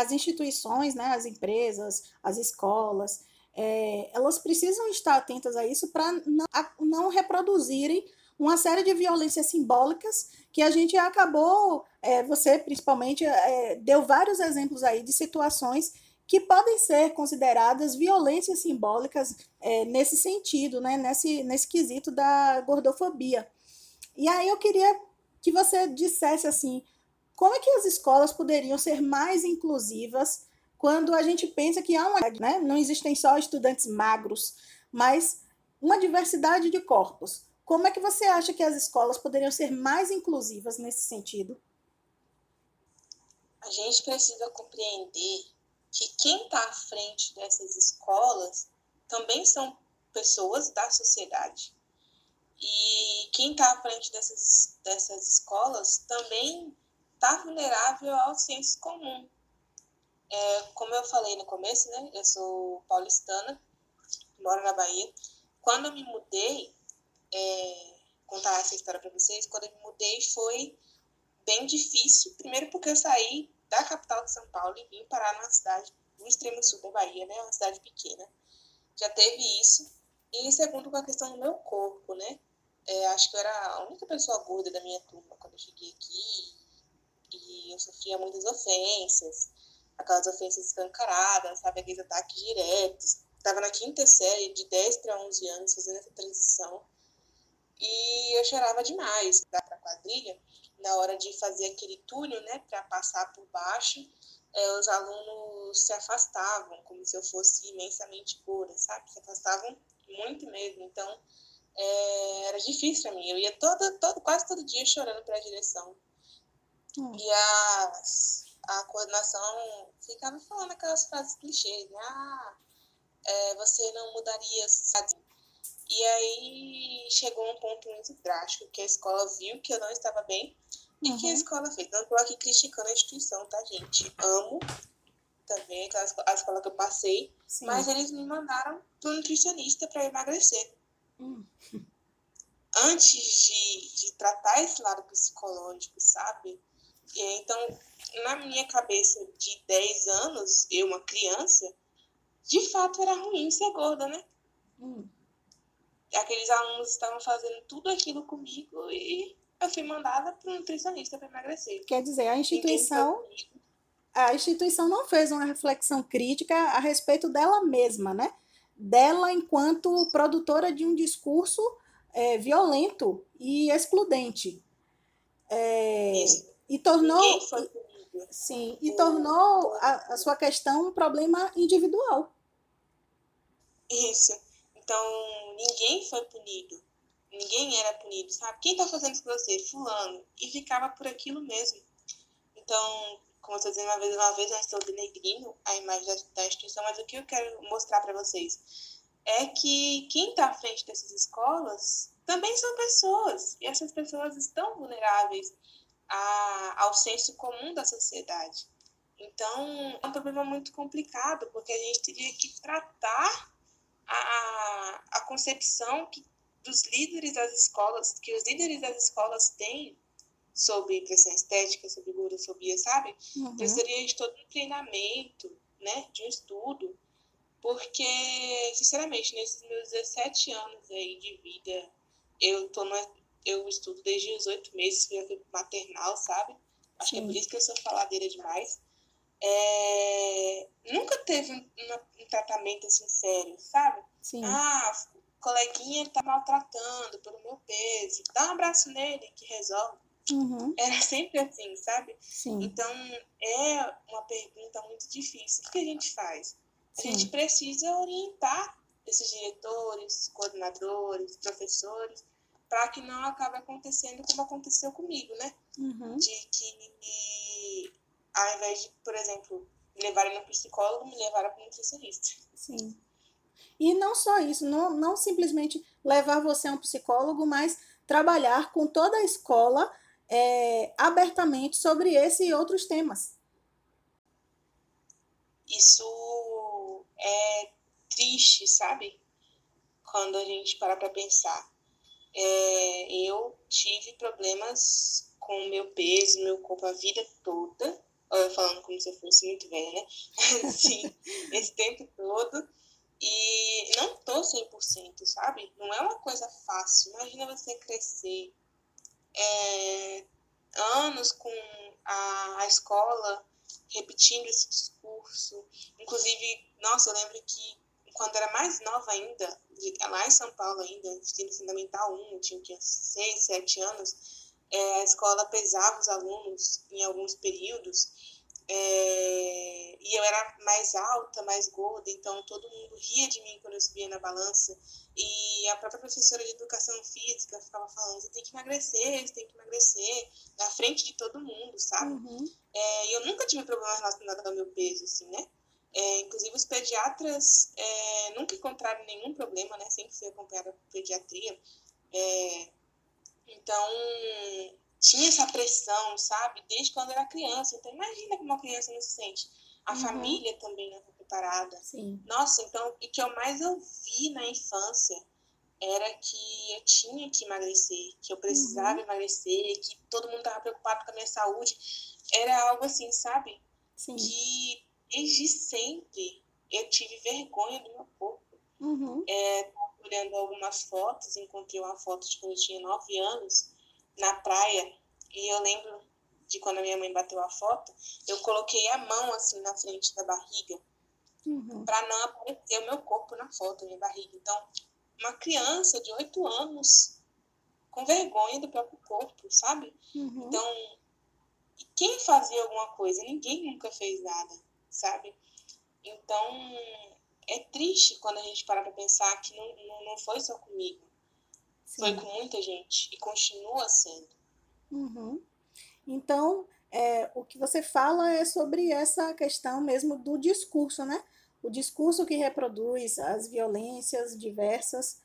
as instituições, né, as empresas, as escolas, é, elas precisam estar atentas a isso para não, não reproduzirem uma série de violências simbólicas que a gente acabou, é, você principalmente, é, deu vários exemplos aí de situações que podem ser consideradas violências simbólicas é, nesse sentido, né, nesse, nesse quesito da gordofobia. E aí eu queria que você dissesse assim, como é que as escolas poderiam ser mais inclusivas quando a gente pensa que há uma, né, não existem só estudantes magros, mas uma diversidade de corpos. Como é que você acha que as escolas poderiam ser mais inclusivas nesse sentido? A gente precisa compreender que quem está à frente dessas escolas também são pessoas da sociedade. E quem está à frente dessas, dessas escolas também está vulnerável ao senso comum. É, como eu falei no começo, né, eu sou paulistana, moro na Bahia. Quando eu me mudei, é, contar essa história para vocês, quando eu me mudei foi bem difícil. Primeiro porque eu saí da capital de São Paulo e vim parar numa cidade do extremo sul da Bahia, né? Uma cidade pequena. Já teve isso. E segundo, com a questão do meu corpo, né? É, acho que eu era a única pessoa gorda da minha turma quando eu cheguei aqui. E eu sofria muitas ofensas. Aquelas ofensas escancaradas, sabe? Aqueles ataques diretos. Estava na quinta série, de 10 para 11 anos, fazendo essa transição. E eu chorava demais. Para a quadrilha, na hora de fazer aquele túnel, né, para passar por baixo, é, os alunos se afastavam, como se eu fosse imensamente pura, sabe? Se afastavam muito mesmo. Então, é, era difícil para mim. Eu ia todo, todo, quase todo dia chorando para a direção. Hum. E a, a coordenação ficava falando aquelas frases clichês, né? Ah, é, você não mudaria, sabe? E aí chegou um ponto muito drástico, que a escola viu que eu não estava bem e que a uhum. escola fez. Não estou aqui criticando a instituição, tá, gente? Amo também aquela a escola que eu passei, Sim. mas eles me mandaram para um nutricionista para emagrecer. Hum. Antes de, de tratar esse lado psicológico, sabe? Então, na minha cabeça de 10 anos, eu, uma criança, de fato era ruim ser gorda, né? Hum aqueles alunos estavam fazendo tudo aquilo comigo e eu fui mandada para um nutricionista para emagrecer. Quer dizer, a instituição a instituição não fez uma reflexão crítica a respeito dela mesma, né? Dela enquanto produtora de um discurso é, violento e excludente. É, e tornou sim e tornou a, a sua questão um problema individual. Isso. Então, ninguém foi punido. Ninguém era punido, sabe? Quem tá fazendo isso com você? Fulano. E ficava por aquilo mesmo. Então, como eu estou uma vez, uma vez, eu estou denegrindo a imagem da, da instituição, mas o que eu quero mostrar para vocês é que quem está à frente dessas escolas também são pessoas. E essas pessoas estão vulneráveis a, ao senso comum da sociedade. Então, é um problema muito complicado, porque a gente teria que tratar a, a concepção que, dos líderes das escolas, que os líderes das escolas têm sobre pressão estética, sobre gordofobia, sabe? Uhum. Precisaria de todo um treinamento, né, de um estudo, porque, sinceramente, nesses meus 17 anos aí de vida, eu tô no, eu estudo desde os oito meses, fui maternal, sabe? Acho Sim. que é por isso que eu sou faladeira demais é, nunca teve um, um, tratamento assim sério, sabe? Sim. Ah, coleguinha tá maltratando pelo meu peso, dá um abraço nele que resolve. Uhum. Era sempre assim, sabe? Sim. Então, é uma pergunta muito difícil. O que a gente faz? A Sim. gente precisa orientar esses diretores, coordenadores, professores, para que não acabe acontecendo como aconteceu comigo, né? Uhum. De que ao invés de, por exemplo, me levarem no psicólogo, me levaram para um nutricionista. Sim. E não só isso, não, não simplesmente levar você a um psicólogo, mas trabalhar com toda a escola é, abertamente sobre esse e outros temas. Isso é triste, sabe? Quando a gente para para pensar. É, eu tive problemas com o meu peso, meu corpo a vida toda falando como se eu fosse muito velha, né? Esse tempo todo. E não tô 100%, sabe? Não é uma coisa fácil. Imagina você crescer é, anos com a, a escola repetindo esse discurso. Inclusive, nossa, eu lembro que quando era mais nova ainda, lá em São Paulo ainda, ensino fundamental 1, eu tinha, tinha 6, 7 anos, é, a escola pesava os alunos em alguns períodos é, e eu era mais alta, mais gorda, então todo mundo ria de mim quando eu subia na balança. E a própria professora de educação física ficava falando: você tem que emagrecer, você tem que emagrecer, na frente de todo mundo, sabe? Uhum. É, e eu nunca tive problema relacionado ao meu peso, assim, né? É, inclusive, os pediatras é, nunca encontraram nenhum problema, né? Sempre fui acompanhada por pediatria. É, então, tinha essa pressão, sabe? Desde quando era criança. Então, imagina como uma criança não se sente. A uhum. família também não está preparada. Sim. Nossa, então, o que eu mais ouvi na infância era que eu tinha que emagrecer, que eu precisava uhum. emagrecer, que todo mundo estava preocupado com a minha saúde. Era algo assim, sabe? Sim. Que desde sempre eu tive vergonha do meu corpo. Uhum. É, olhando algumas fotos, encontrei uma foto de quando eu tinha 9 anos na praia e eu lembro de quando a minha mãe bateu a foto, eu coloquei a mão assim na frente da barriga uhum. para não aparecer o meu corpo na foto, minha barriga. Então, uma criança de 8 anos com vergonha do próprio corpo, sabe? Uhum. Então, quem fazia alguma coisa? Ninguém nunca fez nada, sabe? Então, é triste quando a gente para para pensar que não, não, não foi só comigo. Sim. Foi com muita gente e continua sendo. Uhum. Então, é, o que você fala é sobre essa questão mesmo do discurso, né? O discurso que reproduz as violências diversas,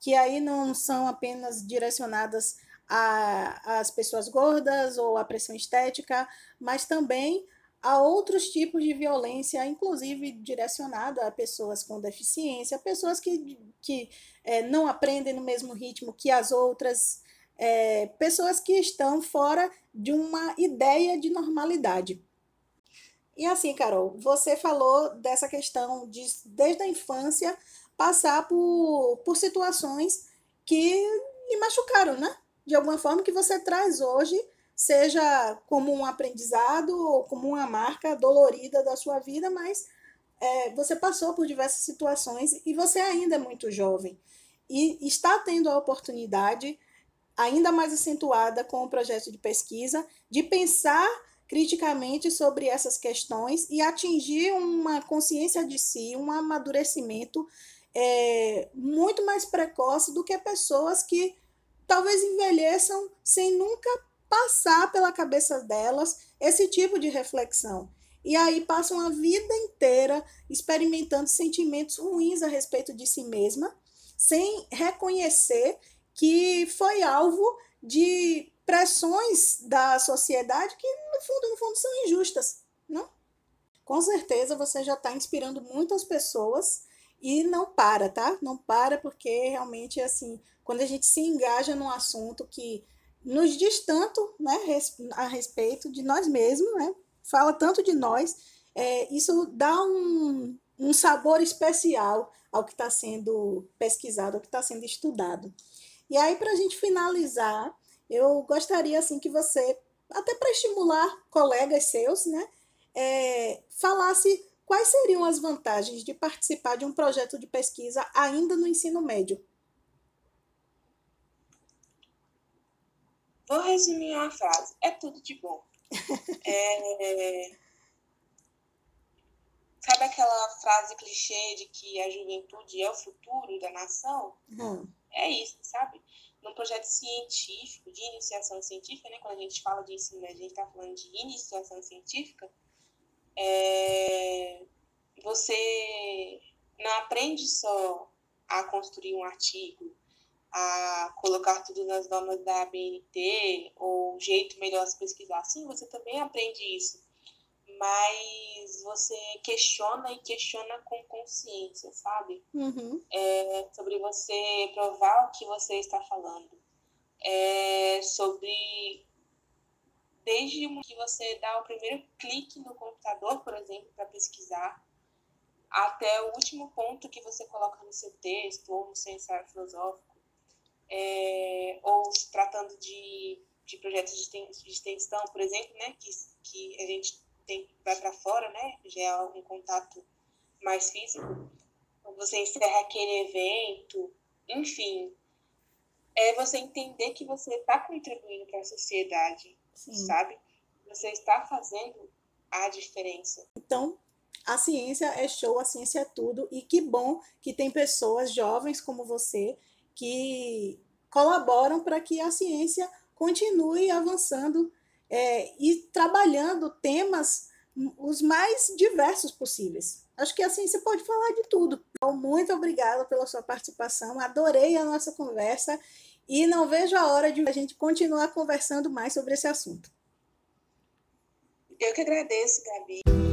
que aí não são apenas direcionadas às pessoas gordas ou à pressão estética, mas também a outros tipos de violência, inclusive direcionada a pessoas com deficiência, pessoas que, que é, não aprendem no mesmo ritmo que as outras, é, pessoas que estão fora de uma ideia de normalidade. E assim, Carol, você falou dessa questão de, desde a infância, passar por, por situações que lhe machucaram, né? De alguma forma que você traz hoje seja como um aprendizado ou como uma marca dolorida da sua vida, mas é, você passou por diversas situações e você ainda é muito jovem. E está tendo a oportunidade, ainda mais acentuada com o projeto de pesquisa, de pensar criticamente sobre essas questões e atingir uma consciência de si, um amadurecimento é, muito mais precoce do que pessoas que talvez envelheçam sem nunca passar pela cabeça delas esse tipo de reflexão. E aí passam a vida inteira experimentando sentimentos ruins a respeito de si mesma, sem reconhecer que foi alvo de pressões da sociedade que, no fundo, no fundo, são injustas, não? Com certeza você já está inspirando muitas pessoas e não para, tá? Não para porque realmente, assim, quando a gente se engaja num assunto que nos diz tanto né, a respeito de nós mesmos, né? fala tanto de nós, é, isso dá um, um sabor especial ao que está sendo pesquisado, ao que está sendo estudado. E aí, para a gente finalizar, eu gostaria assim que você, até para estimular colegas seus, né, é, falasse quais seriam as vantagens de participar de um projeto de pesquisa ainda no ensino médio. Vou resumir uma frase: é tudo de bom. é... Sabe aquela frase clichê de que a juventude é o futuro da nação? Uhum. É isso, sabe? Num projeto científico, de iniciação científica, né? quando a gente fala de ensino médio, a gente está falando de iniciação científica, é... você não aprende só a construir um artigo, a colocar tudo nas normas da BNT ou jeito melhor se pesquisar. Sim, você também aprende isso, mas você questiona e questiona com consciência, sabe? Uhum. É sobre você provar o que você está falando. É sobre desde que você dá o primeiro clique no computador, por exemplo, para pesquisar, até o último ponto que você coloca no seu texto ou no seu ensaio filosófico, é, ou tratando de, de projetos de extensão, por exemplo, né, que, que a gente tem, vai para fora, né, já é um contato mais físico, você encerra aquele evento, enfim, é você entender que você está contribuindo para a sociedade, Sim. sabe? Você está fazendo a diferença. Então, a ciência é show, a ciência é tudo, e que bom que tem pessoas jovens como você que colaboram para que a ciência continue avançando é, e trabalhando temas os mais diversos possíveis. Acho que a ciência pode falar de tudo. Então, muito obrigada pela sua participação, adorei a nossa conversa e não vejo a hora de a gente continuar conversando mais sobre esse assunto. Eu que agradeço, Gabi.